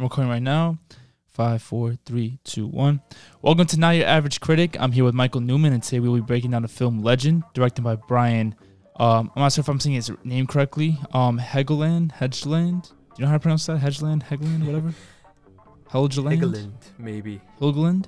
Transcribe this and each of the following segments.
I'm recording right now. Five, four, three, two, one. Welcome to Not Your Average Critic. I'm here with Michael Newman, and today we'll be breaking down the film Legend, directed by Brian. Um, I'm not sure if I'm saying his name correctly. Um, Hegeland, Hedgeland. Do you know how to pronounce that? Hedgeland, Hegeland, whatever. Helgeland, Higgland, maybe. Hilgeland.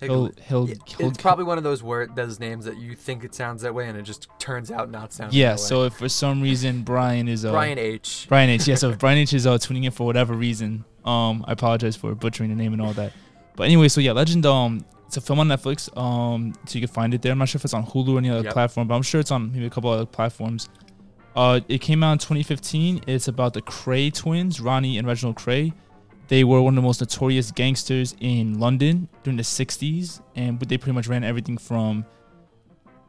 Hil, Higgland. Hil, Yeah, Hil- it's probably one of those word those names that you think it sounds that way and it just turns out not sounding yeah. that way. So if for some reason Brian is uh, Brian H. Brian H. Yeah, so if Brian H. is uh, tuning in for whatever reason, um, I apologize for butchering the name and all that. But anyway, so yeah, Legend, um, it's a film on Netflix, um, so you can find it there. I'm not sure if it's on Hulu or any other Yep. platform, but I'm sure it's on maybe a couple other platforms. Uh, it came out in 2015. It's about the Kray twins, Ronnie and Reginald Kray. They were one of the most notorious gangsters in London during the 60s, and they pretty much ran everything from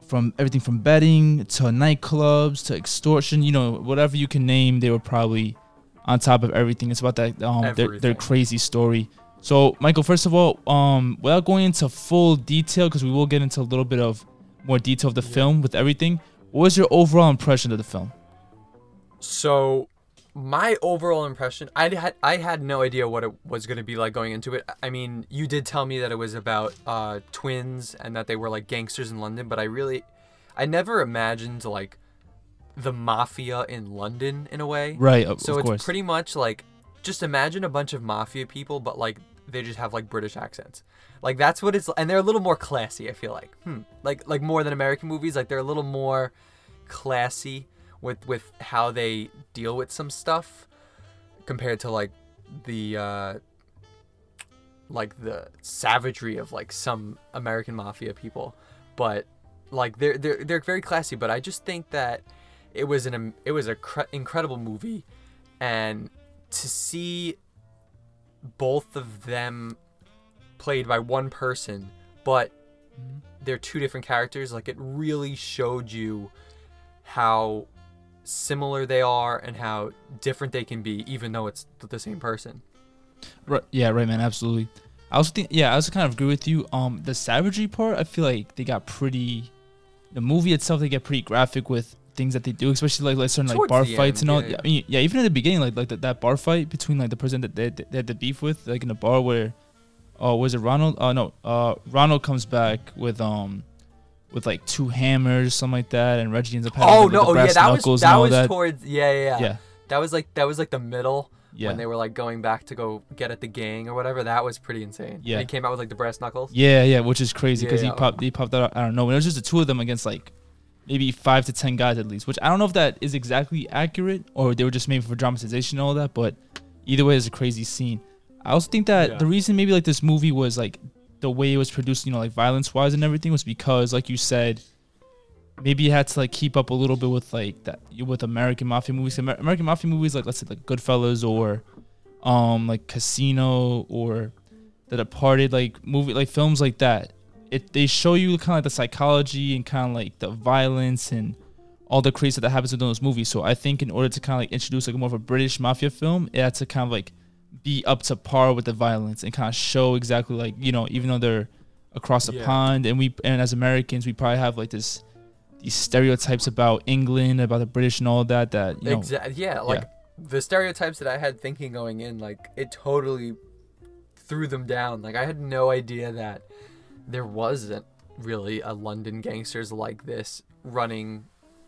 from everything from betting to nightclubs to extortion, you know, whatever you can name, they were probably on top of everything. It's about that um their, their crazy story. So, Michael, first of all, um, without going into full detail, because we will get into a little bit of more detail of the Yeah. film with everything. What was your overall impression of the film? So my overall impression, I had I had no idea what it was going to be like going into it. I mean, you did tell me that it was about uh, twins and that they were like gangsters in London, but I really, I never imagined like the mafia in London in a way. Right, of, So of it's course. pretty much like just imagine a bunch of mafia people, but like they just have like British accents. Like that's what it's and they're a little more classy, I feel like. Hmm. Like like more than American movies, like they're a little more classy with with how they deal with some stuff compared to like the uh like the savagery of like some American mafia people. But like they're they're they're very classy, but I just think that it was an it was a cre- incredible movie and to see both of them played by one person but they're two different characters like it really showed you how similar they are and how different they can be even though it's the same person Right, yeah, right, man, absolutely. I also think, yeah, I also kind of agree with you. Um, the savagery part, I feel like they got pretty. The movie itself, they get pretty graphic with things that they do, especially like, like certain like bar fights end, and all. yeah, Yeah, I mean, yeah, even in the beginning, like like that, that bar fight between like the person that they, they had the beef with, like in the bar where, oh, was it Ronald? Oh no, uh, Ronald comes back with um, with like two hammers, something like that, and Reggie ends up having oh no the oh yeah brass that was knuckles that and all was that. towards yeah, yeah yeah yeah, that was like that was like the middle yeah. when they were like going back to go get at the gang or whatever that was pretty insane Yeah. and he came out with like the brass knuckles Yeah, yeah, which is crazy because Yeah, he popped he popped out. I don't know. It was just the two of them against like maybe five to ten guys at least. Which I don't know if that is exactly accurate or they were just made for dramatization and all that. But either way, it's a crazy scene. I also think that Yeah. the reason maybe like this movie was like the way it was produced, you know, like violence wise and everything, was because like you said. Maybe you had to like keep up a little bit with like that with American mafia movies. Amer- American mafia movies, like let's say like Goodfellas or, um, like Casino or The Departed, like movie like films like that. It they show you kind of like the psychology and kind of like the violence and all the crazy that happens in those movies. So I think in order to kind of like introduce like more of a British mafia film, it had to kind of like be up to par with the violence and kind of show exactly like you know even though they're across the Yeah. pond and we and as Americans we probably have like this these stereotypes about England about the British and all that that you know Exactly. Yeah, like the stereotypes that I had thinking going in, like it totally threw them down. Like I had no idea that there wasn't really a London gangsters like this running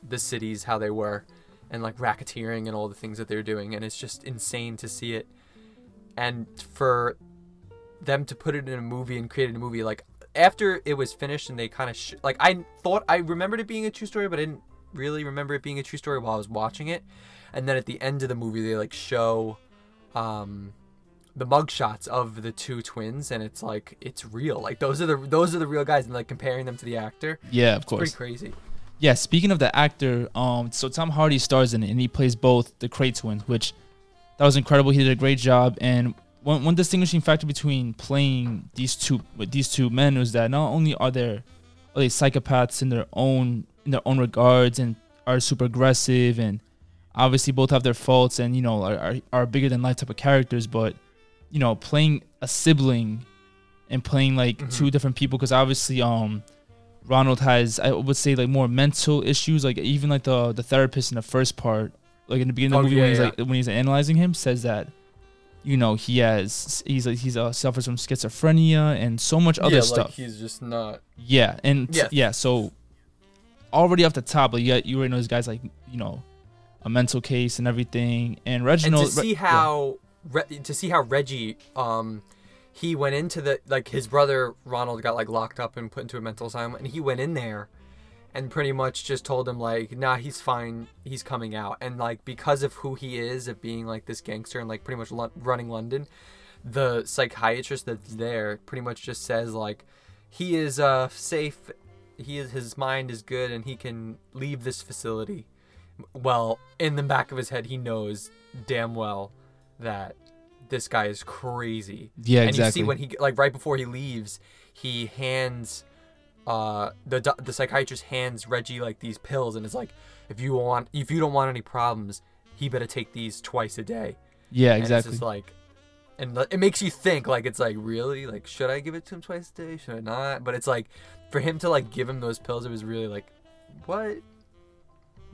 the cities how they were, and like racketeering and all the things that they're doing, and it's just insane to see it. And for them to put it in a movie and create a movie like after it was finished and they kind of sh- like I thought I remembered it being a true story, but I didn't really remember it being a true story while I was watching it. And then at the end of the movie, they like show um, the mugshots of the two twins, and it's like it's real. Like those are the those are the real guys, and like comparing them to the actor, yeah of it's course pretty crazy. Yeah, speaking of the actor, um, so Tom Hardy stars in it, and he plays both the Kray twins, which that was incredible. He did a great job, and one one distinguishing factor between playing these two with these two men was that not only are they are they psychopaths in their own in their own regards and are super aggressive and obviously both have their faults and you know are, are, are bigger than life type of characters, but you know playing a sibling and playing like Mhm. two different people because obviously um Ronald has I would say like more mental issues like even like the the therapist in the first part like in the beginning of Oh, the movie yeah, when he's yeah. like when he's analyzing him says that you know he has he's like he's uh, suffers from schizophrenia and so much other yeah, stuff. Like he's just not. Yeah, and yeah. Yeah. yeah, so already off the top, like yeah, you already know this guy's like you know a mental case and everything. And And Reginald, to see how Re- to see how Reggie um he went into the like his brother Ronald got like locked up and put into a mental asylum and he went in there and pretty much just told him like nah he's fine he's coming out. And like because of who he is of being like this gangster and like pretty much Lon- running London the psychiatrist that's there pretty much just says like he is uh safe he is his mind is good and he can leave this facility. Well in the back of his head he knows damn well that this guy is crazy. Yeah, and exactly. you see when he like right before he leaves he hands uh the the psychiatrist hands reggie like these pills and is like if you want if you don't want any problems he better take these twice a day. Yeah, and exactly. it's just like and it makes you think like it's like really? Like should i give it to him twice a day? Should i not? But it's like for him to like give him those pills it was really like what?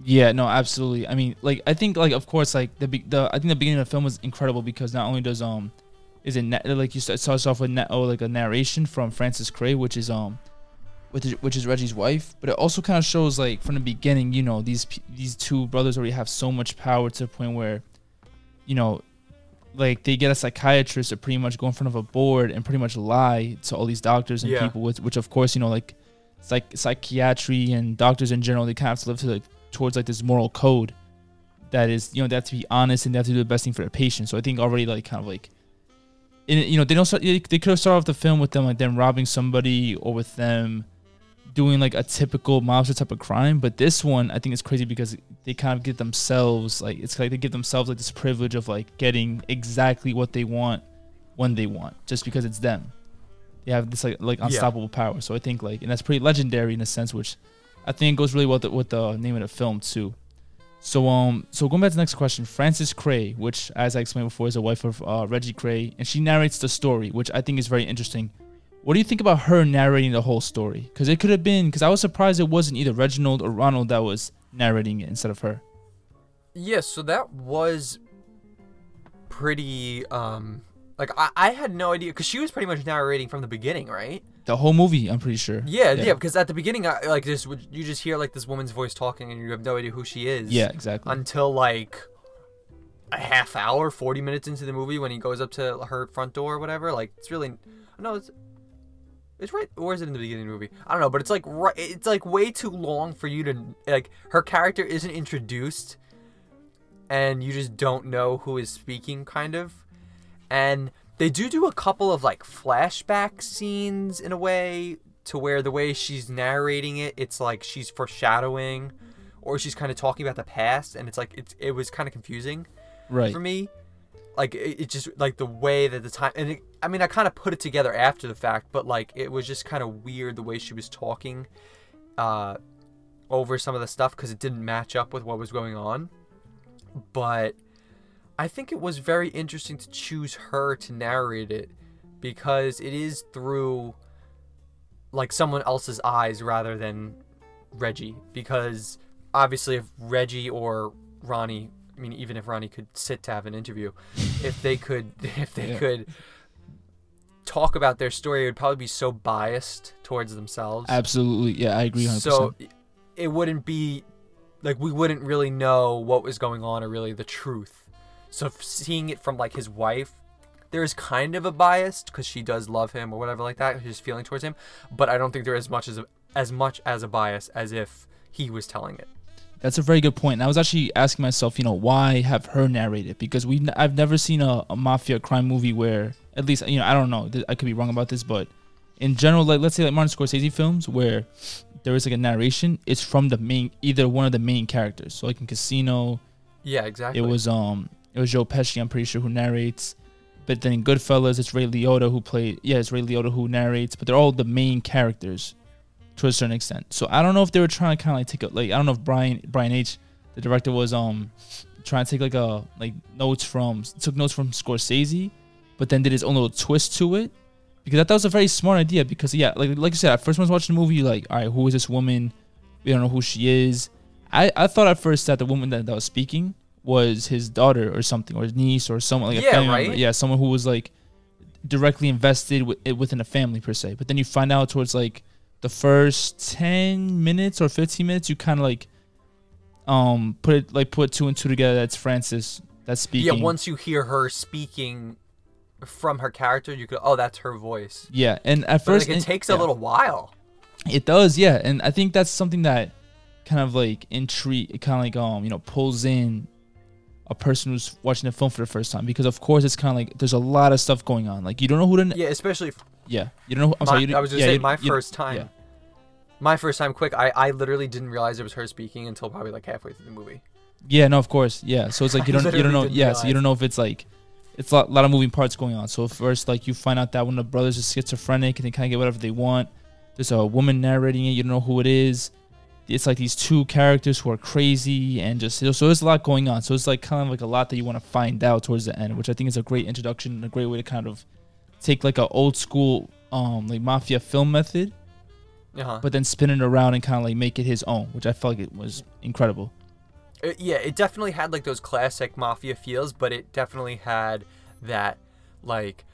Yeah, no, absolutely. I mean, like I think like of course like the the I think the beginning of the film was incredible because not only does um is it na- like you starts off with na- oh like a narration from Frances Kray, which is um which is, which is Reggie's wife, but it also kind of shows like from the beginning, you know, these these two brothers already have so much power to the point where, you know, like they get a psychiatrist to pretty much go in front of a board and pretty much lie to all these doctors and Yeah. people, which, which of course you know like psych psychiatry and doctors in general they kind of have to live to like towards like this moral code that is you know they have to be honest and they have to do the best thing for their patient. So I think already like kind of like. And you know they don't start. They could have started off the film with them like them robbing somebody or with them doing like a typical mobster type of crime. But this one I think is crazy because they kind of give themselves like it's like they give themselves like this privilege of like getting exactly what they want when they want just because it's them. They have this like like Yeah. unstoppable power. So I think like and that's pretty legendary in a sense, which I think goes really well with the, with the name of the film too. So um so going back to the next question, Frances Kray, which as I explained before is the wife of uh, Reggie Kray, and she narrates the story, which I think is very interesting. What do you think about her narrating the whole story? Because it could have been because I was surprised it wasn't either Reginald or Ronald that was narrating it instead of her. Yes, so that was pretty um like I, I had no idea because she was pretty much narrating from the beginning, right? The whole movie, I'm pretty sure. Yeah, Yeah. yeah. because at the beginning, I, like this, you just hear like this woman's voice talking, and you have no idea who she is. Yeah, exactly. Until like a half hour, forty minutes into the movie, when he goes up to her front door or whatever. Like it's really, no, it's it's right, or is it in the beginning of the movie? I don't know, but it's like right, it's like way too long for you to like. Her character isn't introduced, and you just don't know who is speaking, kind of. And they do do a couple of like flashback scenes in a way to where the way she's narrating it, it's like she's foreshadowing, or she's kind of talking about the past, and it's like it's it was kind of confusing right. for me. Like it, it just like the way that the time and it, I mean I kind of put it together after the fact, but like it was just kind of weird the way she was talking uh over some of the stuff because it didn't match up with what was going on. But I think it was very interesting to choose her to narrate it because it is through like someone else's eyes rather than Reggie because obviously if Reggie or Ronnie I mean even if Ronnie could sit to have an interview if they could if they Yeah. could talk about their story it would probably be so biased towards themselves Absolutely. Yeah, I agree 100%. so it wouldn't be like we wouldn't really know what was going on or really the truth. So seeing it from like his wife, there is kind of a bias because she does love him or whatever like that. His feeling towards him, but I don't think there is much as a, as much as a bias as if he was telling it. That's a very good point. And I was actually asking myself, you know, why have her narrate it? Because we, I've never seen a, a mafia crime movie where, at least, you know, I don't know, I could be wrong about this, but in general, like let's say like Martin Scorsese films where there is like a narration, it's from the main, either one of the main characters. So like in Casino, Yeah, exactly. it was um, it was Joe Pesci, I'm pretty sure, who narrates. But then in Goodfellas, it's Ray Liotta who played. Yeah, it's Ray Liotta who narrates. But they're all the main characters, to a certain extent. So I don't know if they were trying to kind of like take a like I don't know if Brian Brian H, the director, was um trying to take like a like notes from took notes from Scorsese, but then did his own little twist to it. Because I thought it was a very smart idea. Because yeah, like like you said, at first when I was watching the movie, you're like, all right, who is this woman? We don't know who she is. I, I thought at first that the woman that, that was speaking was his daughter or something, or his niece, or someone like a Yeah, family member. right? Yeah, someone who was like directly invested with, within a family per se. But then you find out towards like the first ten minutes or fifteen minutes, you kind of like um put it like put two and two together. That's Frances that's speaking. Yeah, once you hear her speaking from her character, you could oh that's her voice. Yeah, and at But first like, it and- takes yeah. a little while. It does, yeah, and I think that's something that kind of like intrigue, it kind of like um you know pulls in a person who's watching the film for the first time because of course it's kind of like there's a lot of stuff going on. Like you don't know who to Yeah, especially if yeah you don't know. I'm my, sorry, you, I was just yeah, saying my first time. yeah. My first time quick, I, I literally didn't realize it was her speaking until probably like halfway through the movie. Yeah, no, of course, yeah. So it's like you don't you don't know, yeah. So you don't know if it's like it's a lot, lot of moving parts going on. So first, like you find out that one of the brothers is schizophrenic and they kind of get whatever they want. There's a woman narrating it. You don't know who it is. It's like these two characters who are crazy and just so there's a lot going on. So it's like kind of like a lot that you want to find out towards the end, which I think is a great introduction and a great way to kind of take like an old school um like mafia film method, Uh-huh. but then spin it around and kind of like make it his own, which I felt like it was incredible. Uh, yeah, it definitely had like those classic mafia feels, but it definitely had that like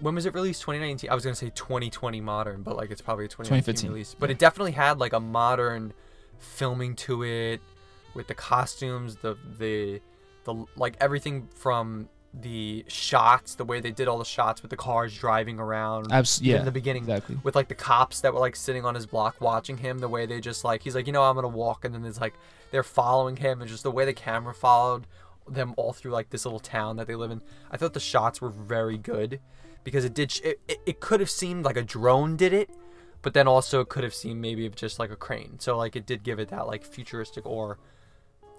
when was it released? 2019. I was gonna say 2020 modern, but like it's probably a 2019 2015. release. But it definitely had like a modern filming to it with the costumes, the the the like everything from the shots, the way they did all the shots with the cars driving around. Abs- yeah, in the beginning exactly. with like the cops that were like sitting on his block watching him the way they just like he's like you know i'm gonna walk and then there's like they're following him and just the way the camera followed them all through like this little town that they live in i thought the shots were very good because it did sh- it, it, it could have seemed like a drone did it but then also it could have seemed maybe just like a crane so like it did give it that like futuristic or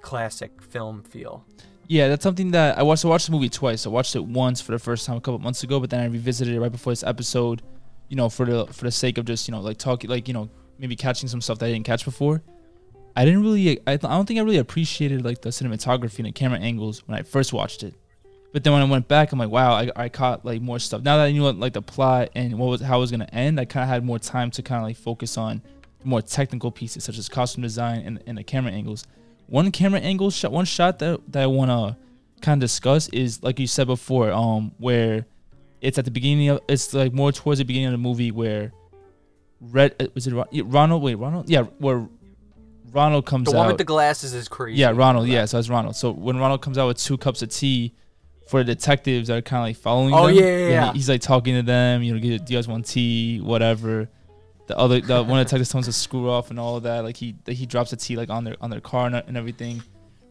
classic film feel Yeah, that's something that I watched. I watched the movie twice. I watched it once for the first time a couple months ago, but then I revisited it right before this episode. You know, for the for the sake of just you know like talking, like you know maybe catching some stuff that I didn't catch before. I didn't really. I, I don't think I really appreciated like the cinematography and the camera angles when I first watched it. But then when I went back, I'm like, wow, I, I caught like more stuff. Now that I knew like the plot and what was how it was gonna end, I kind of had more time to kind of like focus on more technical pieces such as costume design and, and the camera angles. One camera angle shot, one shot that that I wanna kind of discuss is like you said before, um, where it's at the beginning of it's like more towards the beginning of the movie where Red uh, was it Ronald? Wait, Ronald? Yeah, where Ronald comes out. the out. one with the glasses is crazy Yeah, Ronald. Yeah, so it's Ronald. So when Ronald comes out with two cups of tea for the detectives that are kind of like following Oh, them, yeah, yeah, yeah. he's like talking to them. You know, do you guys want tea? Whatever. The other, the one of the detectives tells him to screw off and all of that. Like he, he drops the tea like on their on their car and, and everything.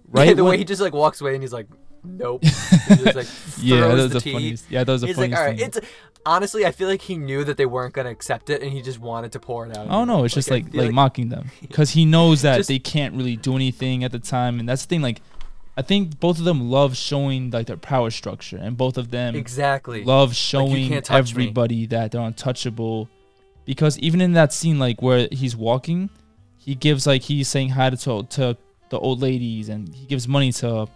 right Right. the way he just like walks away and he's like nope just, like yeah, that was the the funniest. Yeah, that was the He's like, all right, thing. it's honestly, I feel like he knew that they weren't gonna accept it, and he just wanted to pour it out. Oh no, it's just I like like, mocking them because he knows that Just- they can't really do anything at the time, and that's the thing. Like, I think both of them love showing like their power structure, and both of them exactly. love showing can't me. everybody that they're untouchable. Because even in that scene, like where he's walking, he gives like he's saying hi to to the old ladies, and he gives money to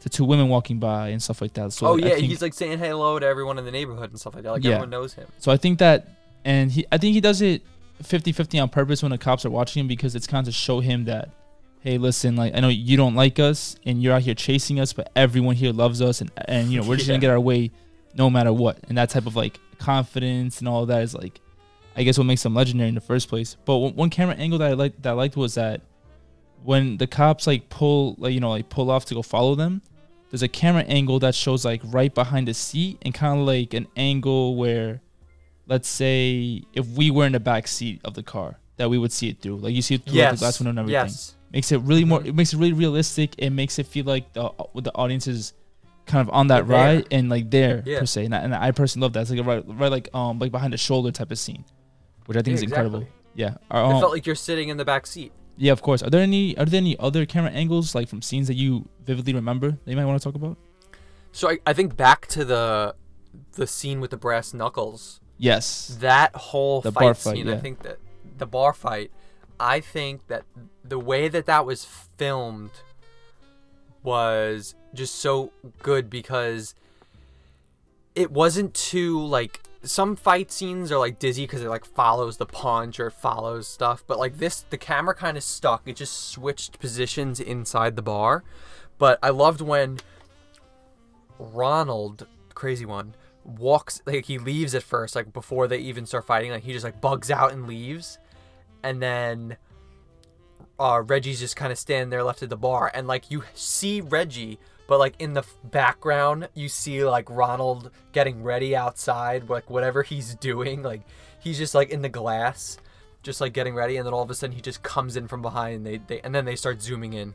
to two women walking by and stuff like that. So oh yeah, think- he's like saying hello to everyone in the neighborhood and stuff like that. Like Yeah. everyone knows him. So I think that, and he, I think he does it 50-50 on purpose when the cops are watching him because it's kind of to show him that, hey, listen, like I know you don't like us and you're out here chasing us, but everyone here loves us, and and you know we're just gonna get our way, no matter what. And that type of like confidence and all of that is like, I guess what makes them legendary in the first place. But one, camera angle that I liked that I liked was that when the cops like pull like you know like pull off to go follow them there's a camera angle that shows like right behind the seat and kind of like an angle where let's say if we were in the back seat of the car that we would see it through like you see it through Yes. the glass window and everything Yes. makes it really more Mhm. it makes it really realistic it makes it feel like the the audience is kind of on that there. ride and like there Yeah. per se and I, and I personally love that it's like a right, right like um like behind the shoulder type of scene which I think Yeah, is incredible exactly. yeah It Are, um, felt like you're sitting in the back seat. yeah of course are there any are there any other camera angles like from scenes that you vividly remember that you might want to talk about So I, I think back to the the scene with the brass knuckles. yes That whole The fight, bar fight, scene. yeah. I think that the bar fight. I think that the way that that was filmed was just so good because it wasn't too like some fight scenes are like dizzy because it like follows the punch or follows stuff but like this the camera kind of stuck it just switched positions inside the bar But I loved when Ronald, crazy one, walks like he leaves at first, like before they even start fighting. Like he just like bugs out and leaves, and then uh, Reggie's just kind of standing there left at the bar, and like you see Reggie, but like in the background you see like Ronald getting ready outside, like whatever he's doing, like he's just like in the glass, just like getting ready, and then all of a sudden he just comes in from behind, and they, they and then they start zooming in,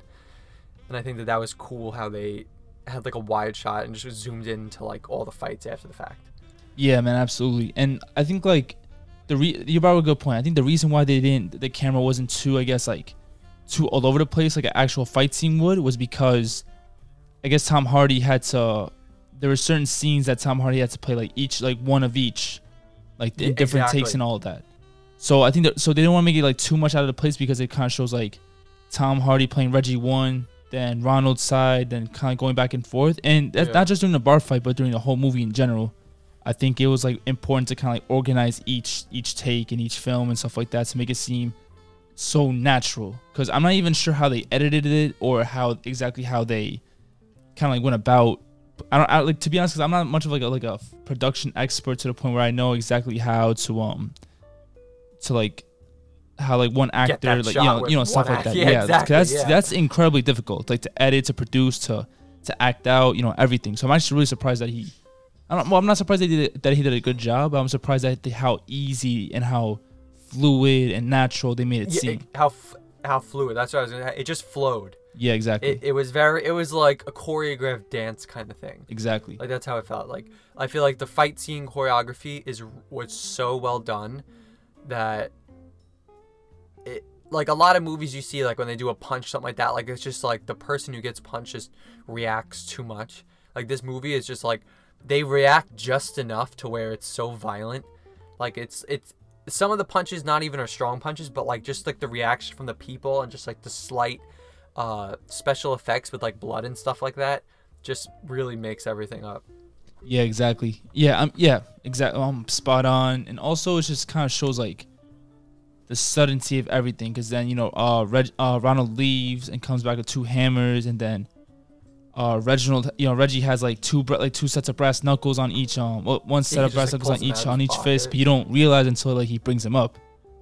and I think that that was cool how they had like a wide shot and just zoomed into like all the fights after the fact. Yeah, man, absolutely. And I think like the re- you brought a good point. I think the reason why they didn't the camera wasn't too, I guess, like too all over the place like an actual fight scene would was because I guess Tom Hardy had to. There were certain scenes that Tom Hardy had to play like each like one of each, like in Yeah, different takes and all of that. So I think that so they didn't want to make it like too much out of the place because it kind of shows like Tom Hardy playing Reggie one, then Ronald's side, then kind of going back and forth, and that's Yeah. not just during the bar fight, but during the whole movie in general. I think it was like important to kind of like organize each each take and each film and stuff like that to make it seem so natural. Because I'm not even sure how they edited it or how exactly how they kind of like went about. I don't I, like to be honest, because I'm not much of like a like a production expert to the point where I know exactly how to um to like how like one actor like you know you know stuff like that. yeah, Yeah, exactly, that's yeah. that's incredibly difficult. Like to edit, to produce, to to act out, you know, everything. So I'm actually really surprised that he. I don't. Well, I'm not surprised that he did, that he did a good job. But I'm surprised at the, how easy and how fluid and natural they made it Yeah, seem. it- how f- how fluid. That's what I was gonna. It just flowed. Yeah, exactly, It, it was very. It was like a choreographed dance kind of thing. exactly. Like that's how it felt. Like I feel like the fight scene choreography is was so well done that it like a lot of movies you see like when they do a punch something like that like it's just like the person who gets punched just reacts too much. Like this movie is just like they react just enough to where it's so violent. Like it's it's some of the punches not even are strong punches, but like just like the reaction from the people and just like the slight uh special effects with like blood and stuff like that just really makes everything up. Yeah, exactly. Yeah, um, yeah, exactly. I'm spot on. And also, it just kind of shows like the suddency of everything. Because then you know, uh, Reg, uh, Ronald leaves and comes back with two hammers, and then uh, Reginald, you know, Reggie has like two bra- like two sets of brass knuckles on each um, well, one set of brass like, knuckles on each on each fist, but you don't realize until like he brings them up.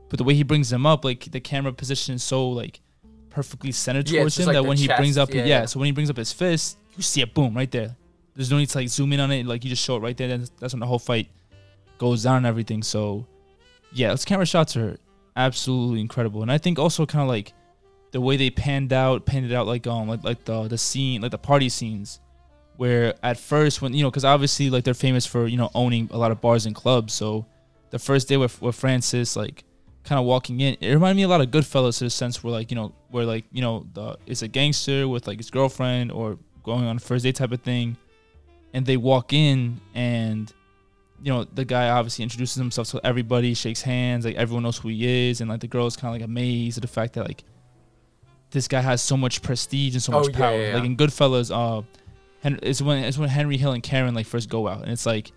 But the way he brings them up, like the camera position is so like perfectly centered Yeah, towards him like, that when he brings up, yeah, yeah, so when he brings up his fist, you see it, boom, right there. There's no need to like zoom in on it. Like you just show it right there. That's, that's when the whole fight goes down and everything. So yeah, those camera shots are absolutely incredible. And I think also kind of like the way they panned out, panned it out like um like like the the scene like the party scenes, where at first when you know because obviously like they're famous for you know owning a lot of bars and clubs. So the first day with with Frances like kind of walking in, it reminded me a lot of Goodfellas to the sense where like you know where like you know the it's a gangster with like his girlfriend or going on a first date type of thing, and they walk in and you know the guy obviously introduces himself to everybody, shakes hands, like everyone knows who he is, and like the girl's kind of like amazed at the fact that like this guy has so much prestige and so Oh, much yeah, power. yeah, Like yeah. in Goodfellas, uh, Hen- it's when it's when Henry Hill and Karen like first go out, and it's like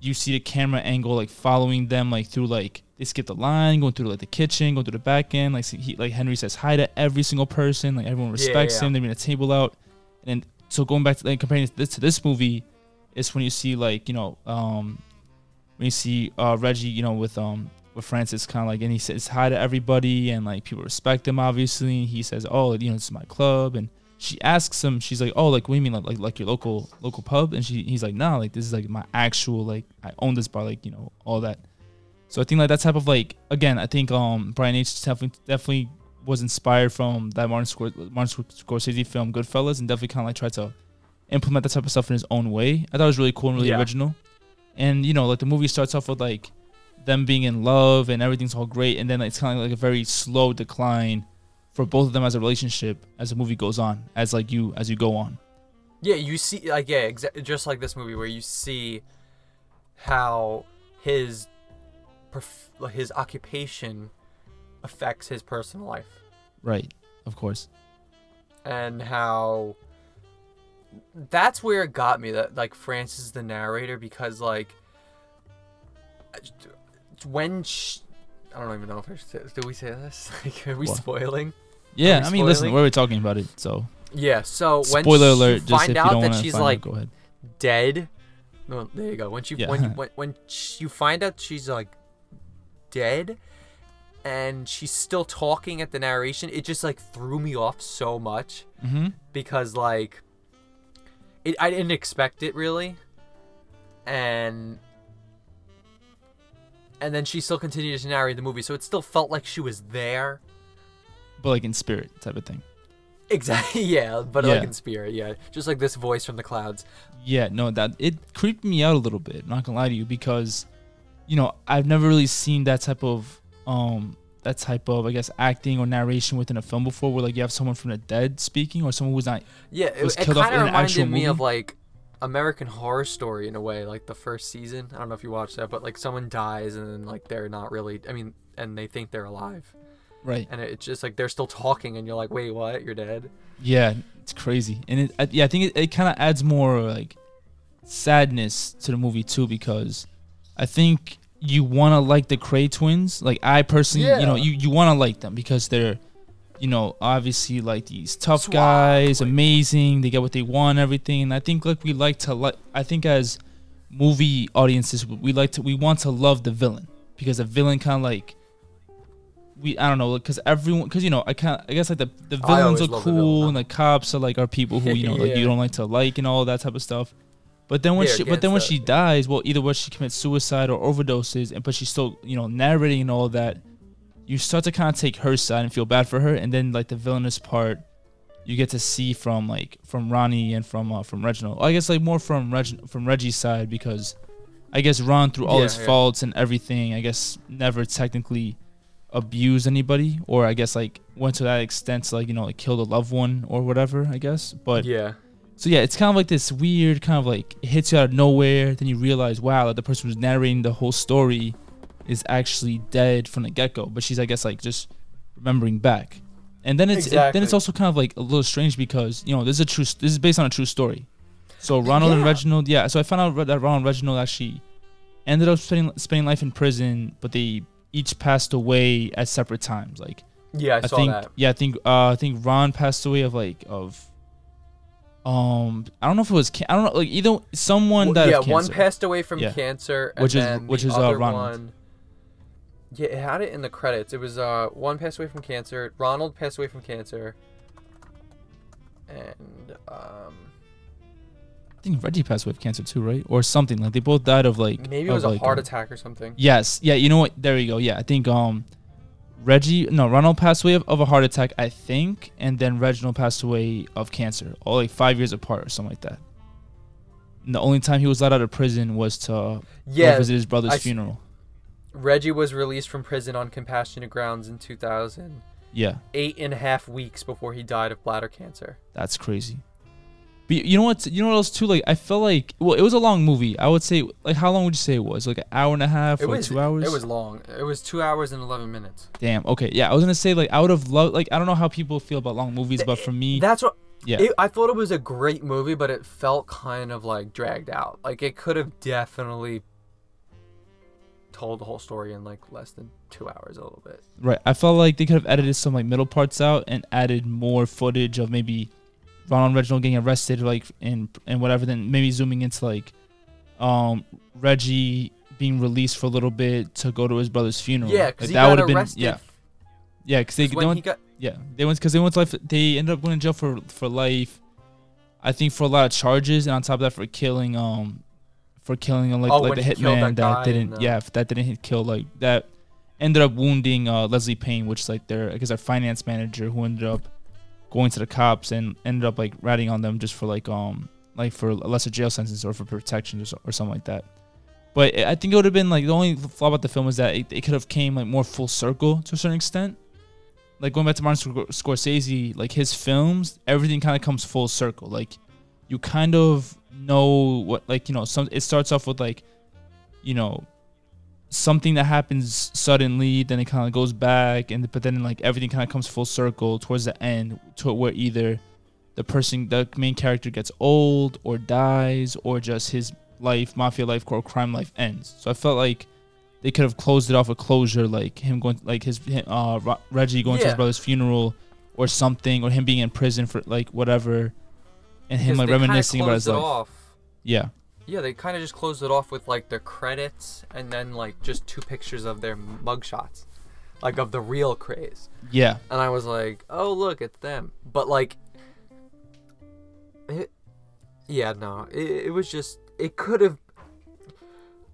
you see the camera angle like following them like through like they skip the line, going through like the kitchen, going through the back end. Like he, like Henry says hi to every single person, like everyone Yeah, respects yeah. him. They bring a table out, and then so going back to like comparing this to this movie, it's when you see like you know um when you see uh Reggie you know with um with Frances kind of like and he says hi to everybody and like people respect him obviously. And he says oh you know this is my club and she asks him she's like oh like what do you mean like like, like your local local pub and she he's like nah like this is like my actual like I own this bar like you know all that. So I think like that type of like again I think um Brian H definitely definitely was inspired from that Martin, Scor- Martin Scorsese film Goodfellas and definitely kind of like tried to implement that type of stuff in his own way. I thought it was really cool and really Yeah. original. And you know, like the movie starts off with like them being in love and everything's all great, and then it's kind of like a very slow decline for both of them as a relationship as the movie goes on, as like you as you go on. Yeah, you see, like yeah, exa- just like this movie where you see how his like, his occupation affects his personal life, Right. Of course. and how that's where it got me that like Frances is the narrator because like when sh I don't even know if I should say, did we say this? Like, are we What? spoiling? Yeah. we I mean, listen, we're talking about it, so Yeah. So when Spoiler you alert! Just find out that she's like out, go ahead. dead. No, there you go. When you Yeah. when you, when when you find out she's like dead, and she's still talking at the narration, it just like threw me off so much Mm-hmm. because like it I didn't expect it really, and and then she still continued to narrate the movie, so it still felt like she was there. But like in spirit type of thing. Exactly. Yeah, but Yeah. like in spirit. Yeah, just like this voice from the clouds. Yeah, no, that it creeped me out a little bit. Not gonna lie to you, because you know I've never really seen that type of um that type of I guess acting or narration within a film before, where like you have someone from the dead speaking or someone who's not. Yeah, it, was it killed off kind in of an reminded actual me of like American Horror Story in a way, like the first season. I don't know if you watched that, but like someone dies and then like they're not really. I mean, and they think they're alive, Right. and it's just like they're still talking, and you're like, wait, what? You're dead? Yeah, it's crazy, and it I, yeah I think it, it kind of adds more like sadness to the movie too because I think you want to like the Kray twins. Like I personally, you know, you you want to like them because they're you know obviously like these tough Suave, guys, like- amazing. They get what they want, everything, and I think like we like to like. I think as movie audiences, we like to we want to love the villain because the villain kind of like. We I don't know because everyone because you know I kind I guess like the the villains are love the cool villain, and the cops are like are people who you know like you don't like to like and all that type of stuff. But then when she but then when she dies, well either when she commits suicide or overdoses, and but she's still you know narrating and all that, you start to kind of take her side and feel bad for her, and then like the villainous part, you get to see from like from Ronnie and from uh, from Reginald. I guess like more from Reg from Reggie's side because I guess Ron through all Yeah, his yeah. faults and everything, I guess never technically abused anybody or I guess like went to that extent to like you know like killed a loved one or whatever I guess. But yeah, so yeah, it's kind of like this weird kind of like it hits you out of nowhere. Then you realize, wow, that the person who's narrating the whole story is actually dead from the get go. But she's, I guess, like just remembering back. And then it's it- then it's also kind of like a little strange because you know this is a true this is based on a true story. So Ronald and Reginald, yeah. So I found out that Ronald and Reginald actually ended up spending spending life in prison, but they each passed away at separate times. Like yeah. I, I saw think that. yeah, I think uh, I think Ron passed away of like of um I don't know if it was I don't know like either someone Well, died yeah, of cancer. one passed away from Yeah. cancer, and Which is- then which the is, uh, other Ronald. one. Yeah, it had it in the credits. It was uh one passed away from cancer. Ronald passed away from cancer, and um I think Reggie passed away of cancer too, right? Or something like they both died of like maybe it of, was a like, heart um, attack or something. Yes, yeah. You know what? There you go. Yeah, I think um Reggie no Ronald passed away of, of a heart attack, I think, and then Reginald passed away of cancer, all like five years apart or something like that. And the only time he was let out of prison was to uh, Yeah, visit his brother's I s- funeral. Reggie was released from prison on compassionate grounds in 2000, Yeah. eight and a half weeks before he died of bladder cancer. That's crazy. But you know what? You know what else too? Like I felt like well, it was a long movie. I would say like how long would you say it was? Like an hour and a half It or was two hours? It was long. It was two hours and 11 minutes. Damn. Okay. Yeah, I was gonna say like I would have loved like I don't know how people feel about long movies, but for me, That's what. yeah, It, I thought it was a great movie, but it felt kind of like dragged out. Like it could have definitely told the whole story in like less than two hours, a little bit. right. I felt like they could have edited some like middle parts out and added more footage of maybe Ronald Reginald getting arrested, like and and whatever. Then maybe zooming into like um Reggie being released for a little bit to go to his brother's funeral. Yeah, Like, that got would've arrested. yeah, yeah, because they, they went got Yeah, they went because they went to life. They ended up going to jail for for life. I think for a lot of charges, and on top of that, for killing um, for killing like Oh, like the hitman that that, didn't uh, yeah that didn't hit kill like that ended up wounding uh Leslie Payne, which is like their I guess their finance manager who ended up going to the cops and ended up like ratting on them just for like um like for a lesser jail sentence or for protection or, or something like that. But I think it would have been like the only flaw about the film is that it, it could have came like more full circle to a certain extent like going back to Martin Scor- Scorsese, like his films, everything kind of comes full circle. Like you kind of know what, like you know, some it starts off with like, you know, something that happens suddenly, then it kind of goes back, and but then like everything kind of comes full circle towards the end, to where either the person, the main character gets old or dies, or just his life, mafia life, or crime life ends. So I felt like they could have closed it off with closure, like him going, like his uh Reggie going to his brother's funeral, or something, or him being in prison for like whatever, and him Because like reminiscing about his life. off. Yeah, Yeah, they kind of just closed it off with like their credits and then like just two pictures of their mugshots, like of the real Krays. yeah, And I was like, oh look, it's them. But like, it, yeah, no, it, it was just it could have.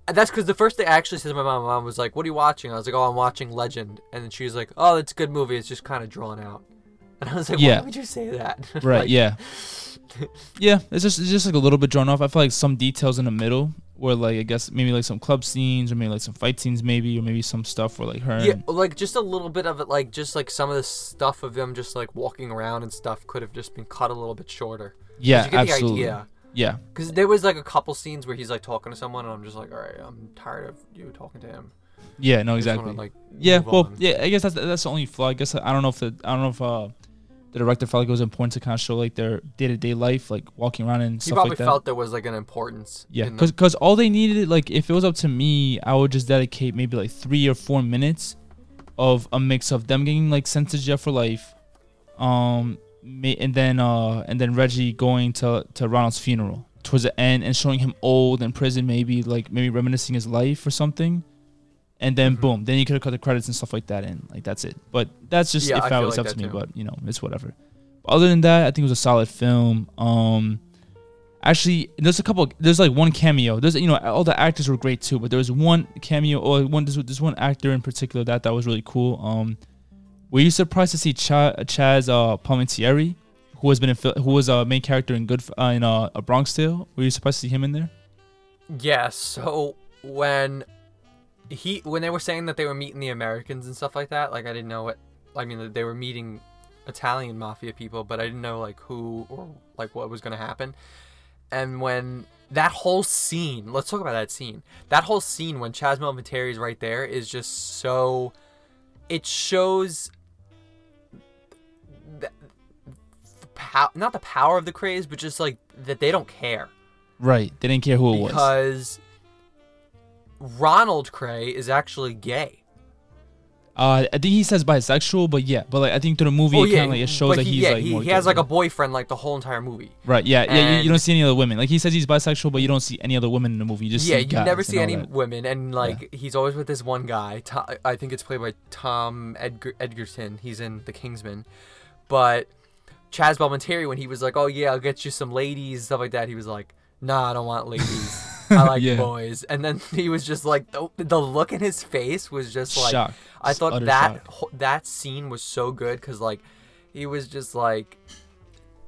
That's because the first thing I actually said to my mom, my mom was like, "What are you watching?" I was like, "Oh, I'm watching Legend," and then she was like, "Oh, it's a good movie. It's just kind of drawn out." And I was like, Yeah. "Why would you say that?" right, Like, yeah, yeah. It's just it's just like a little bit drawn off. I feel like some details in the middle, where like I guess maybe like some club scenes, or maybe like some fight scenes, maybe, or maybe some stuff where like her. Yeah, like just a little bit of it, like just like some of the stuff of them just like walking around and stuff could have just been cut a little bit shorter. yeah, absolutely. the idea. Yeah, Because there was like a couple scenes where he's like talking to someone, and I'm just like, all right, I'm tired of you talking to him. yeah, no, just wanna, exactly. like, Yeah, well, on. yeah. I guess that's that's the only flaw. I guess I don't know if the I don't know if uh, the director felt like it was important to kind of show like their day to day life, like walking around and He stuff like that. He probably felt there was like an importance. yeah, the- because all they needed, like, if it was up to me, I would just dedicate maybe like three or four minutes of a mix of them getting like sentenced to jail for life, um, and then uh, and then Reggie going to to Ronald's funeral towards the end and showing him old in prison, maybe like maybe reminiscing his life or something. And then Mhm. boom, then you could have cut the credits and stuff like that in. Like that's it. But that's just Yeah, if I that was like up to me. too. But you know, it's whatever. Other than that, I think it was a solid film. Um, actually, there's a couple. There's like one cameo. There's you know all the actors were great too, but there was one cameo or one. There's, there's one actor in particular that that was really cool. Um, were you surprised to see Ch- Chazz uh, Palminteri, who has been in, who was a main character in Good uh, in uh, a Bronx Tale? Were you surprised to see him in there? yeah. So when he when they were saying that they were meeting the Americans and stuff like that, like I didn't know what. I mean, they were meeting Italian mafia people, but I didn't know like who or like what was gonna happen. And when that whole scene, let's talk about that scene. That whole scene when Chazz Palminteri is right there is just so. It shows. The, the pow- not the power of the Krays, but just like that they don't care Right. They didn't care who it was. because Ronald Kray is actually gay. Uh, I think he says bisexual, but yeah, but like I think through the movie, Oh, it kind of like it shows that he, he's yeah, like he, more he has like a boyfriend like the whole entire movie. right. Yeah, yeah. You, you don't see any other women. Like he says he's bisexual, but you don't see any other women in the movie. You just yeah, you never see any that. women, and like he's always with this one guy. To- I think it's played by Tom Edgar- Egerton. He's in The Kingsman, but Chazz Palminteri, when he was like, "Oh yeah, I'll get you some ladies," stuff like that, he was like, "Nah, I don't want ladies. I like Yeah. boys." And then he was just like, the, the look in his face was just like, Shock. I thought utter that wh- that scene was so good because like he was just like,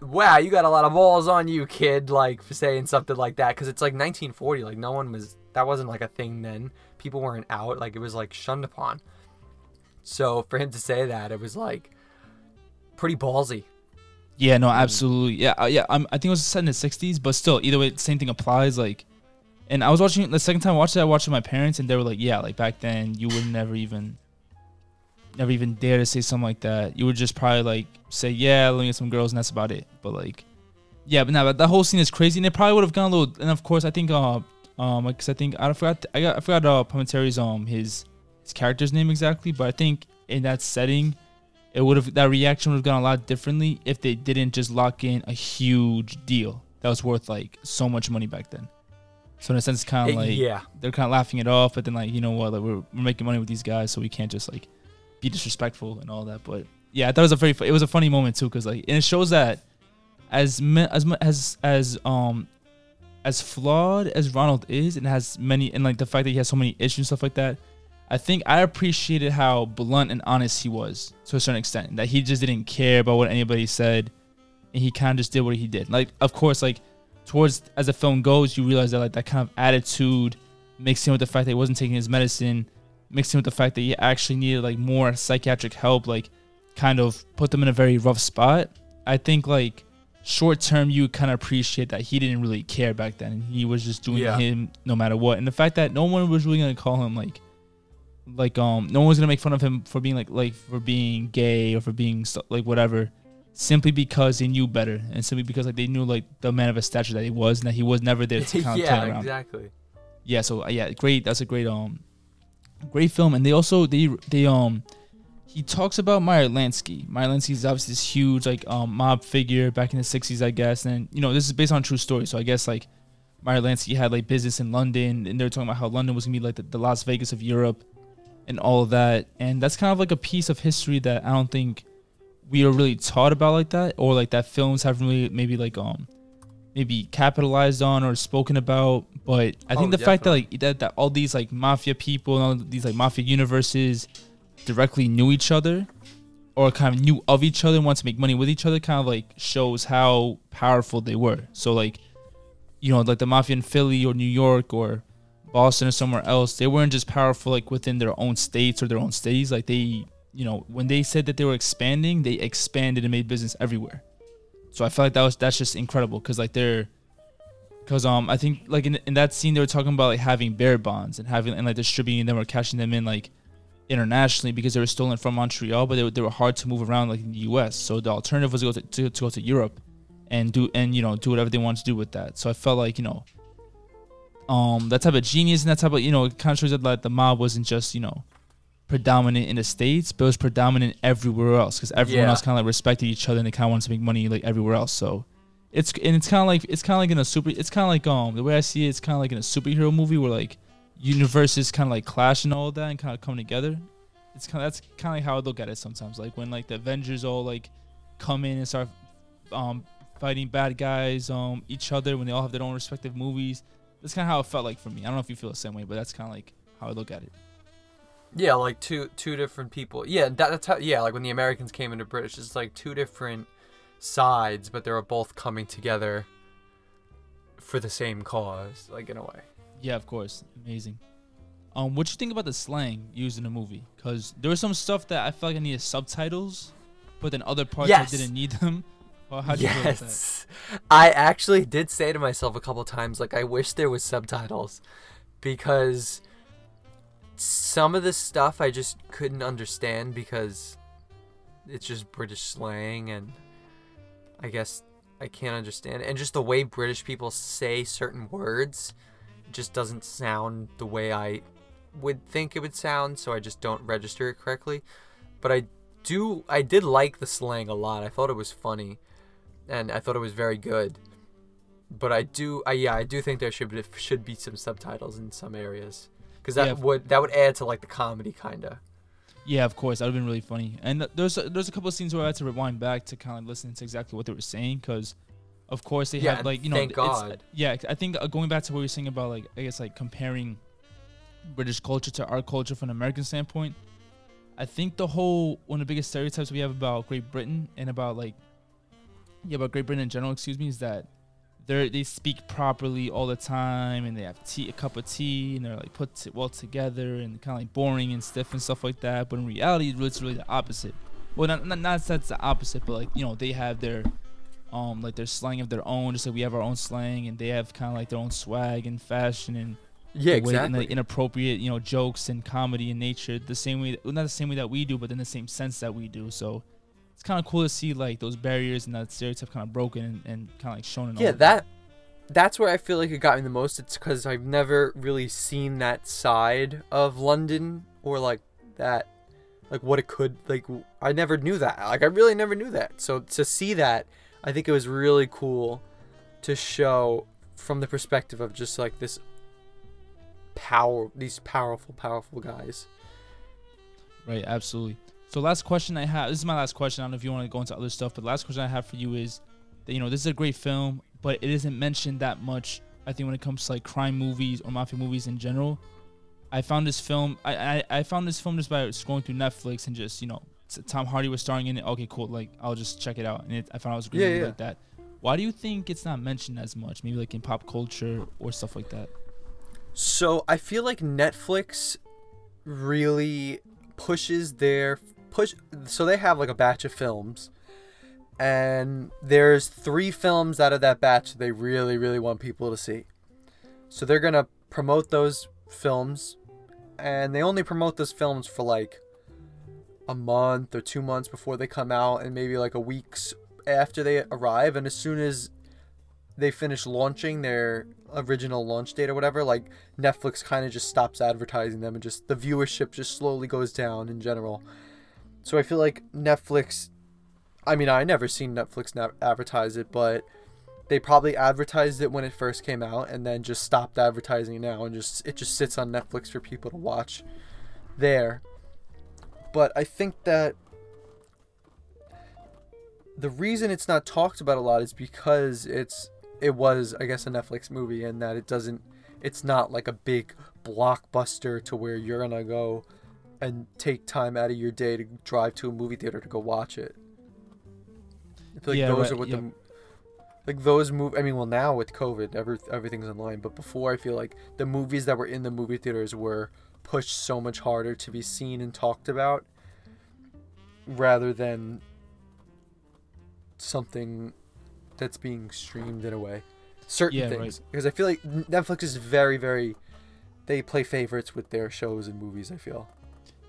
"Wow, you got a lot of balls on you, kid!" Like saying something like that because it's like 1940. Like no one was that wasn't like a thing then. People weren't out. Like it was like shunned upon. So for him to say that, it was like pretty ballsy. Yeah, Mm. no, absolutely. Yeah, uh, yeah. Um, I think it was set in the '60s, but still, either way, same thing applies. Like, and I was watching the second time I watched it. I watched it with my parents, and they were like, "Yeah, like back then, you would never even, never even dare to say something like that. You would just probably like say, yeah, let me get some girls, and that's about it. But like, yeah, but now that whole scene is crazy, and it probably would have gone a little. And of course, I think, uh, um, because I think I forgot, I got, I forgot, uh, Palminteri's um his his character's name exactly, but I think in that setting it would have that reaction would have gone a lot differently if they didn't just lock in a huge deal that was worth like so much money back then. So in a sense, kind Eh, of like yeah, they're kind of laughing it off, but then like you know what, like, we're we're making money with these guys, so we can't just like be disrespectful and all that. But yeah, I thought it was a very fu- it was a funny moment too, cause like and it shows that as me, as as as um as flawed as Ronald is and has many and like the fact that he has so many issues and stuff like that. I think I appreciated how blunt and honest he was to a certain extent. That he just didn't care about what anybody said, and he kind of just did what he did. Like, of course, like towards as the film goes, you realize that like that kind of attitude mixed in with the fact that he wasn't taking his medicine, mixed in with the fact that he actually needed like more psychiatric help, like kind of put them in a very rough spot. I think like short term, you kind of appreciate that he didn't really care back then, he was just doing Yeah. him no matter what. And the fact that no one was really gonna call him like like um no one was gonna make fun of him for being like like for being gay or for being like whatever simply because they knew better and simply because like they knew like the man of a stature that he was and that he was never there to kind of turn yeah, around exactly. yeah so uh, yeah great that's a great um great film and they also they they um he talks about Meyer Lansky. Meyer Lansky is obviously this huge like um, mob figure back in the '60s, I guess. And you know, this is based on true story, so I guess like Meyer Lansky had like business in London, and they were talking about how London was gonna be like the, the Las Vegas of Europe, and all of that. And that's kind of like a piece of history that I don't think we are really taught about like that, or like that films have really maybe like um maybe capitalized on or spoken about. But I think Oh, the fact that like that, that all these like mafia people and all these like mafia universes directly knew each other or kind of knew of each other and wanted to make money with each other kind of like shows how powerful they were. So like you know, like the mafia in Philly or New York or Boston or somewhere else, they weren't just powerful like within their own states or their own cities. Like they, you know, when they said that they were expanding, they expanded and made business everywhere. So I feel like that was that's just incredible because like they're, because um I think like in in that scene they were talking about like having bear bonds and having and like distributing them or cashing them in like internationally because they were stolen from Montreal, but they, were- they were hard to move around like in the U.S. So the alternative was to go to, to, to go to Europe and do and you know do whatever they wanted to do with that. So I felt like you know, um, that type of genius and that type of you know it kind of shows that like the mob wasn't just you know predominant in the states, but it was predominant everywhere else because everyone Yeah. else kind of like respected each other and they kind of wanted to make money like everywhere else. So. It's and it's kind of like it's kind of like in a super. It's kind of like um the way I see it, it's kind of like in a superhero movie where like universes kind of like clash and all that and kind of come together. It's kind of that's kind of like how I look at it sometimes. Like when like the Avengers all like come in and start um fighting bad guys um each other when they all have their own respective movies. That's kind of how it felt like for me. I don't know if you feel the same way, but that's kind of like how I look at it. Yeah, like two two different people. Yeah, that, that's how. Yeah, like when the Americans came into British, it's like two different sides, but they were both coming together for the same cause, like in a way. Yeah, of course, amazing. Um, what you think about the slang used in the movie? Because there was some stuff that I felt like I needed subtitles, but then other parts Yes. I didn't need them. Well, how'd you feel that? yes, I actually did say to myself a couple times, like I wish there was subtitles, because some of the stuff I just couldn't understand because it's just British slang and I guess I can't understand. And just the way British people say certain words just doesn't sound the way I would think it would sound, so I just don't register it correctly. But I do I did like the slang a lot. I thought it was funny and I thought it was very good. But I do I yeah, I do think there should be should be some subtitles in some areas cuz that Yeah. would that would add to like the comedy kind of. Yeah, of course, that would have been really funny. And th- there's a, there's a couple of scenes where I had to rewind back to kind of listen to exactly what they were saying because, of course, they Yeah, have like you know, thank it's- God. yeah, I think uh, going back to what you were saying about like I guess like comparing British culture to our culture from an American standpoint, I think the whole one of the biggest stereotypes we have about Great Britain and about like yeah about Great Britain in general, excuse me, is that they they speak properly all the time and they have tea a cup of tea and they're like put t- well together and kind of like boring and stiff and stuff like that. But in reality, it's really the opposite. Well, not not, not that it's the opposite, but like you know they have their um like their slang of their own, just like we have our own slang, and they have kind of like their own swag and fashion and Yeah, way- and exactly. like inappropriate you know jokes and comedy in nature the same way well, not the same way that we do but in the same sense that we do so it's kind of cool to see like those barriers and that stereotype kind of broken and, and kind of like shown in all yeah, that that's where I feel like it got me the most. It's because I've never really seen that side of London or like that, like what it could like. I never knew that. Like I really never knew that. So to see that, I think it was really cool to show from the perspective of just like this power, these powerful, powerful guys. right absolutely so last question i have this is my last question i don't know if you want to go into other stuff but the last question i have for you is that you know this is a great film but it isn't mentioned that much i think when it comes to like crime movies or mafia movies in general I found this film. I, I I found this film just by scrolling through Netflix and just you know Tom Hardy was starring in it. Okay, cool. Like I'll just check it out, and it, I found it was a great Yeah, movie yeah. like that. Why do you think it's not mentioned as much? Maybe like in pop culture or stuff like that. So I feel like Netflix really pushes their push. So they have like a batch of films, and there's three films out of that batch they really, really want people to see. So they're gonna promote those films, and they only promote those films for like a month or two months before they come out, and maybe like a weeks after they arrive. And as soon as they finish launching their original launch date or whatever, like Netflix kind of just stops advertising them and just the viewership just slowly goes down in general. So I feel like Netflix. I mean, I never seen Netflix na- advertise it, but they probably advertised it when it first came out, and then just stopped advertising now, and just it just sits on Netflix for people to watch there. But I think that the reason it's not talked about a lot is because it's it was I guess a Netflix movie and that it doesn't it's not like a big blockbuster to where you're gonna go and take time out of your day to drive to a movie theater to go watch it. I feel like Yeah, those right, are what yep. the like those move. I mean, well now with COVID, every, everything's online. But before, I feel like the movies that were in the movie theaters were pushed so much harder to be seen and talked about, rather than something that's being streamed in a way. Certain Yeah, things, because I feel like Netflix is very, very. They play favorites with their shows and movies. I feel.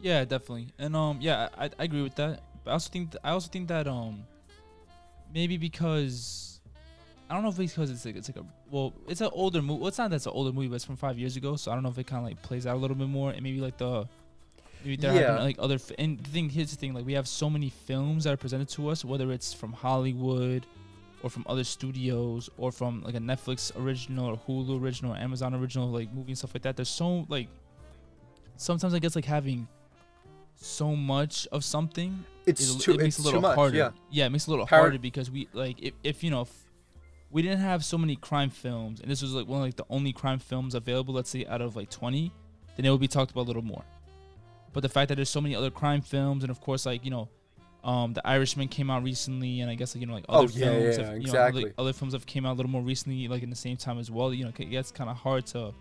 Yeah, definitely. And um, yeah, I, I agree with that. But I also think th- I also think that um, maybe because I don't know if it's because it's like it's like a well, it's an older movie. Well, it's not that's an older movie, but it's from five years ago. So I don't know if it kind of like plays out a little bit more, and maybe like the maybe they're Yeah. having like other. F- and the thing here's the thing, like we have so many films that are presented to us, whether it's from Hollywood. Or from other studios, or from like a Netflix original, or Hulu original, or Amazon original, like movie and stuff like that. There's so like, sometimes I guess like having so much of something It's it, too. it makes it's a little much. harder. Yeah. yeah, it makes it a little Par- harder because we like if, if you know if we didn't have so many crime films and this was like one of like the only crime films available, let's say out of like twenty, then it would be talked about a little more. But the fact that there's so many other crime films and of course like you know, um, The Irishman came out recently and I guess like you know like Oh, other yeah, films yeah, have, you exactly. know, other, other films have came out a little more recently like in the same time as well. You know, it gets kind of hard to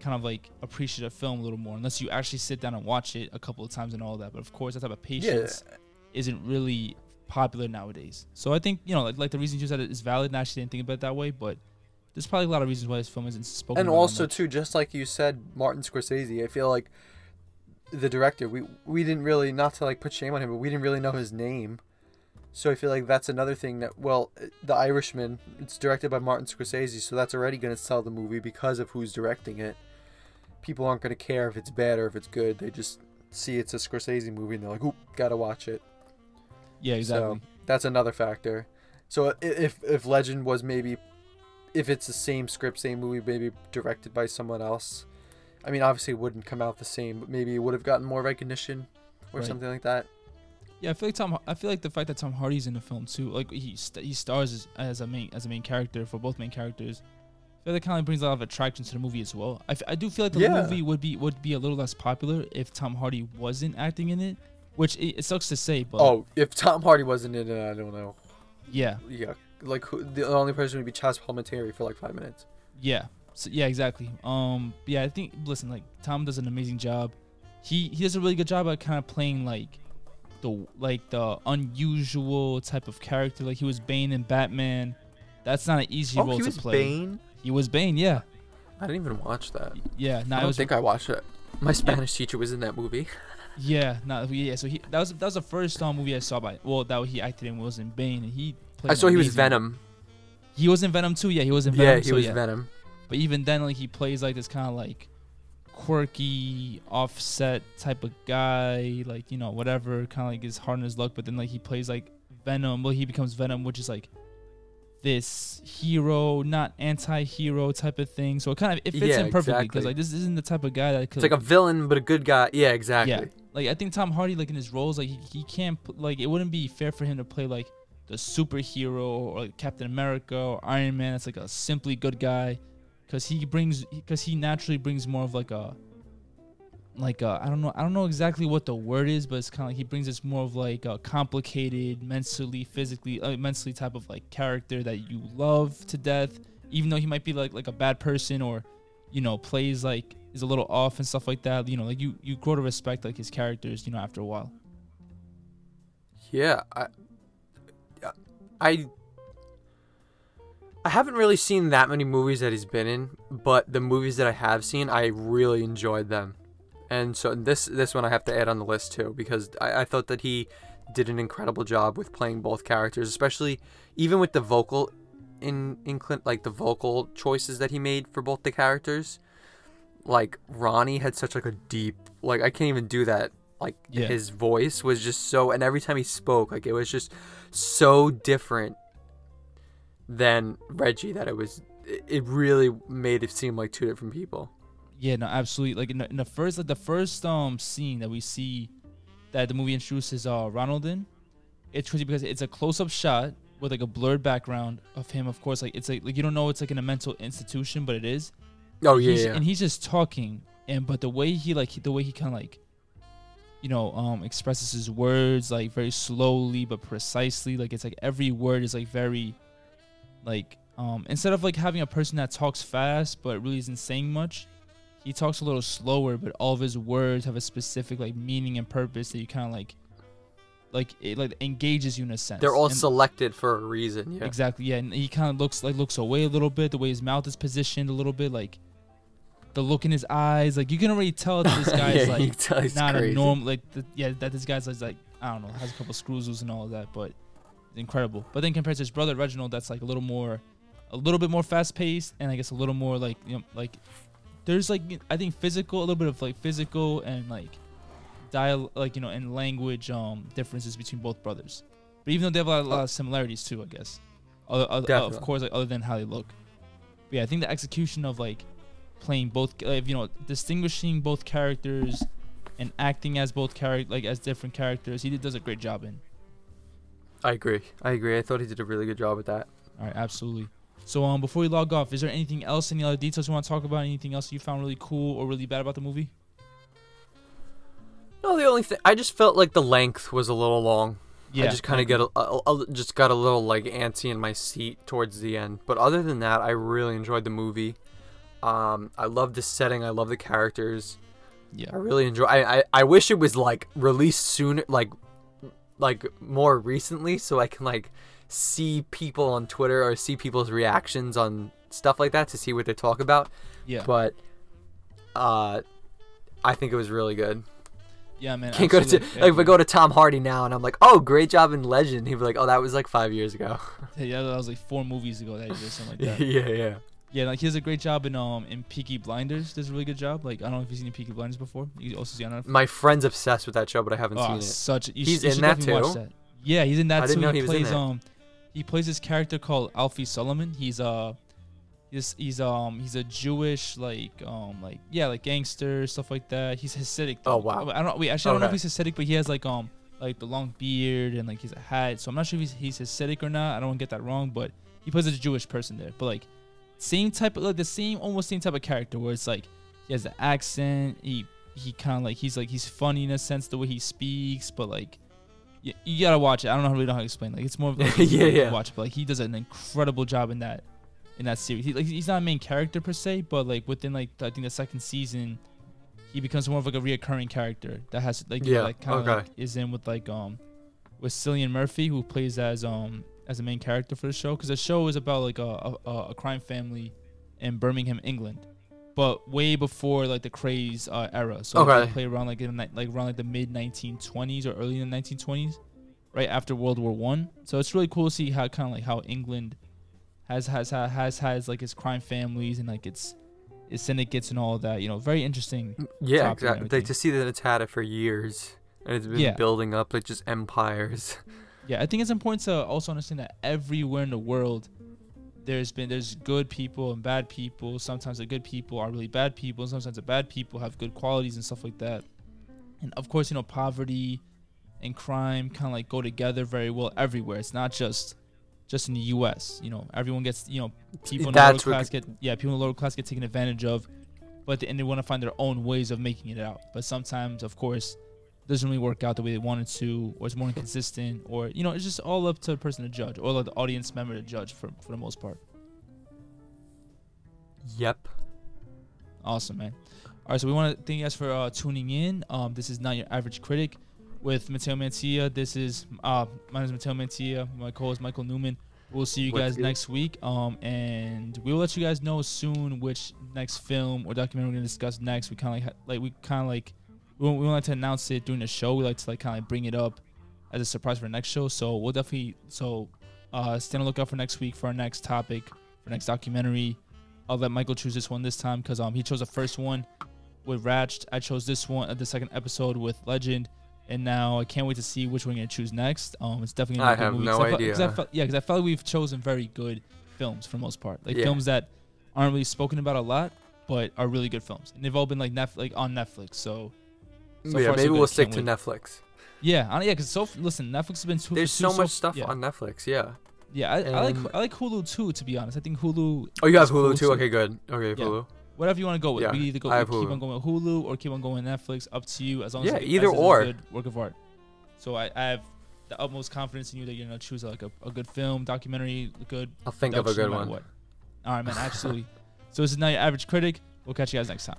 kind of like appreciate a film a little more unless you actually sit down and watch it a couple of times and all that. But of course, that type of patience isn't really popular nowadays. So I think you know, like, like the reason you said it is valid, and I actually didn't think about it that way, but there's probably a lot of reasons why this film isn't spoken. and also much. too just like you said martin scorsese i feel like the director we we didn't really not to like put shame on him but we didn't really know his name so i feel like that's another thing that well the irishman it's directed by martin scorsese so that's already going to sell the movie because of who's directing it people aren't going to care if it's bad or if it's good they just see it's a scorsese movie and they're like oop gotta watch it yeah, exactly. so that's another factor. So if if Legend was maybe, if it's the same script, same movie, maybe directed by someone else, I mean, obviously it wouldn't come out the same, but maybe it would have gotten more recognition or Right. something like that. Yeah, I feel like Tom. I feel like the fact that Tom Hardy's in the film too, like he st- he stars as, as a main as a main character for both main characters. I feel like kind of brings a lot of attraction to the movie as well. I, f- I do feel like the Yeah. movie would be would be a little less popular if Tom Hardy wasn't acting in it, which it, it sucks to say, but oh, if Tom Hardy wasn't in it, I don't know. yeah, Yeah, like who, the only person would be Chazz Palminteri for like five minutes. Yeah. So, yeah, exactly. Um yeah, I think listen, like Tom does an amazing job. He he does a really good job at kind of playing like the like the unusual type of character. Like he was Bane in Batman. That's not an easy oh, role he to was play. Bane. He was Bane, yeah. I didn't even watch that. Yeah, no, I don't was think I watched it. My Spanish teacher was in that movie. yeah, no, yeah. So he that was that was the first um, movie I saw by well that he acted in was in Bane, and he. Played I saw he was. Venom. He was in Venom too. Yeah, he was in Venom. Yeah, he so was yeah. Venom. But even then, like he plays like this kind of like quirky, offset type of guy, like you know whatever, kind of like his hard and his luck. But then like he plays like Venom. Well, he becomes Venom, which is like this hero, not anti-hero type of thing. So it kind of it fits Yeah, in perfectly because exactly. like this isn't the type of guy that could. It's like a villain, but a good guy. Yeah, exactly. Yeah. like I think Tom Hardy like in his roles like he, he can't like it wouldn't be fair for him to play like the superhero or like Captain America or Iron Man. It's like a simply good guy because he brings because he naturally brings more of like a like I I don't know I don't know exactly what the word is, but it's kind of like he brings this more of like a complicated, mentally, physically, uh, mentally type of like character that you love to death. Even though he might be like like a bad person or you know plays like is a little off and stuff like that. You know, like you you grow to respect like his characters. You know, after a while. Yeah, I, I, I haven't really seen that many movies that he's been in, but the movies that I have seen, I really enjoyed them, and so this this one I have to add on the list too because I, I thought that he did an incredible job with playing both characters, especially even with the vocal in in Clint, like the vocal choices that he made for both the characters. Like Ronnie had such like a deep, like I can't even do that Like Yeah. his voice was just so, and every time he spoke, like it was just so different than Reggie that it was. It really made it seem like two different people. Yeah, no, absolutely. Like in the, in the first, like the first um scene that we see that the movie introduces uh Ronald in, it's crazy because it's a close-up shot with like a blurred background of him. Of course, like it's like like you don't know it's like in a mental institution, but it is. Oh yeah, he's, yeah. and he's just talking, and but the way he like the way he kind of like, you know, um expresses his words like very slowly but precisely. Like it's like every word is like very, like um instead of like having a person that talks fast but really isn't saying much, he talks a little slower, but all of his words have a specific like meaning and purpose that you kind of like, like it like engages you in a sense. They're all And- selected for a reason. Yeah. Exactly. Yeah, and he kind of looks like looks away a little bit. The way his mouth is positioned a little bit, like the look in his eyes. Like you can already tell that this guy's Yeah, like can tell he's not a crazy. norm. Like the, yeah, that this guy's is like I don't know, has a couple screws loose and all of that, but incredible. But then compared to his brother Reginald, that's like a little more, a little bit more fast paced, and I guess a little more like you know like there's like I think physical, a little bit of like physical and like dial like you know and language um differences between both brothers. But even though they have a lot, a lot of similarities too, I guess. Other, other, of course, like other than how they look. But yeah, I think the execution of like playing both, uh, you know, distinguishing both characters and acting as both character, like as different characters, he did, does a great job in. I agree. I agree. I thought he did a really good job with that. All right, absolutely. So um, before we log off, is there anything else, any other details you want to talk about? Anything else you found really cool or really bad about the movie? No, the only thing I just felt like the length was a little long. Yeah, I just kind of get a, a, a- just got a little like antsy in my seat towards the end. But other than that, I really enjoyed the movie. Um, I love the setting. I love the characters. yeah, I really enjoy. I, I I wish it was like released sooner, like like more recently, so I can like see people on Twitter or see people's reactions on stuff like that to see what they talk about. yeah, But uh, I think it was really good. yeah, man. Can't go to like if I go to Tom Hardy now and I'm like, oh, great job in Legend. He'd be like, oh, that was like five years ago. yeah, that was like four movies ago that he did something like that. yeah, yeah. Yeah, like he does a great job in um in Peaky Blinders. Does a really good job. Like I don't know if you've seen Peaky Blinders before. You also see on Netflix. My friend's obsessed with that show, but I haven't Oh, seen it. such. You He's sh- in that too? that. Yeah, he's in that I too. didn't know he in plays um he plays this character called Alfie Solomon. He's uh he's he's um he's a Jewish like um like yeah like gangster stuff like that. He's Hasidic. Though. Oh, wow. I don't wait actually I don't know if he's Hasidic, but he has like um like the long beard and like he's a hat. So I'm not sure if he's he's Hasidic or not. I don't want to get that wrong, but he plays a Jewish person there. But like same type of like the same almost same type of character where it's like he has the accent. He he kind of like he's like he's funny in a sense the way he speaks, but like you, you gotta watch it. I don't know really know how to explain. Like it's more of like Yeah, yeah. watch, but like he does an incredible job in that in that series. He, like he's not a main character per se, but like within like I think the second season, he becomes more of like a reoccurring character that has like you know, Yeah, like kind of okay. like is in with like um with Cillian Murphy who plays as um as a main character for the show because the show is about like a, a a crime family in Birmingham, England. But way before like the Krays uh, era, so like, Okay. they play around like in the, like around like the mid 1920s or early in the 1920s, right after World War One. So it's really cool to see how kind of like how England has has has has, like its crime families and like its its syndicates and all that. You know, very interesting. Yeah, exactly. Like to see that it's had it for years and it's been Yeah. building up like just empires. Yeah, I think it's important to also understand that everywhere in the world, there's been there's good people and bad people. Sometimes the good people are really bad people. and Sometimes the bad people have good qualities and stuff like that. And of course, you know, poverty and crime kind of like go together very well everywhere. It's not just just in the U.S. You know, everyone gets you know people in the lower class get yeah people in the lower class get taken advantage of, but and they want to find their own ways of making it out. But sometimes, of course, doesn't really work out the way they wanted to, or it's more inconsistent, or you know, it's just all up to the person to judge, or like the audience member to judge for for the most part. Yep. Awesome, man. All right, so we want to thank you guys for uh, tuning in. Um, this is not your average critic with Mateo Mantilla. This is uh, my name is Mateo Mantilla. My co-host Michael Newman. We'll see you What's guys good? next week. Um, and we will let you guys know soon which next film or documentary we're gonna discuss next. We kind of like like we kind of like we we like to announce it during the show. We like to like kind of bring it up as a surprise for the next show. So we'll definitely so uh, stay on the lookout for next week for our next topic for next documentary. I'll let Michael choose this one this time because um he chose the first one. with Ratched. I chose this one, uh, the second episode with Legend, and now I can't wait to see which one you're gonna choose next. Um, it's definitely gonna I be a good have movie. no I felt- 'cause I idea. yeah, because I felt like we've chosen very good films for the most part, like Yeah. films that aren't really spoken about a lot, but are really good films, and they've all been like Netflix, like on Netflix. So, so yeah, far, maybe good. we'll stick Can't to wait. Netflix. Yeah, I, yeah, because so listen, Netflix has been too. There's too, so much stuff yeah. on Netflix. Yeah. Yeah, I, I like I like Hulu too. To be honest, I think Hulu. Oh, you have is cool, Hulu too. Okay, good. Okay, Yeah. Hulu. Whatever you want to go with. Yeah, we either go I keep Hulu. on going with Hulu or keep on going with Netflix. Up to you. As long Yeah, as it, either as it's or. good work of art. So I, I have the utmost confidence in you that you're gonna choose like a, a good film, documentary, good. I'll think of a good no one. What. All right, man. Absolutely. so this is now your average critic. We'll catch you guys next time.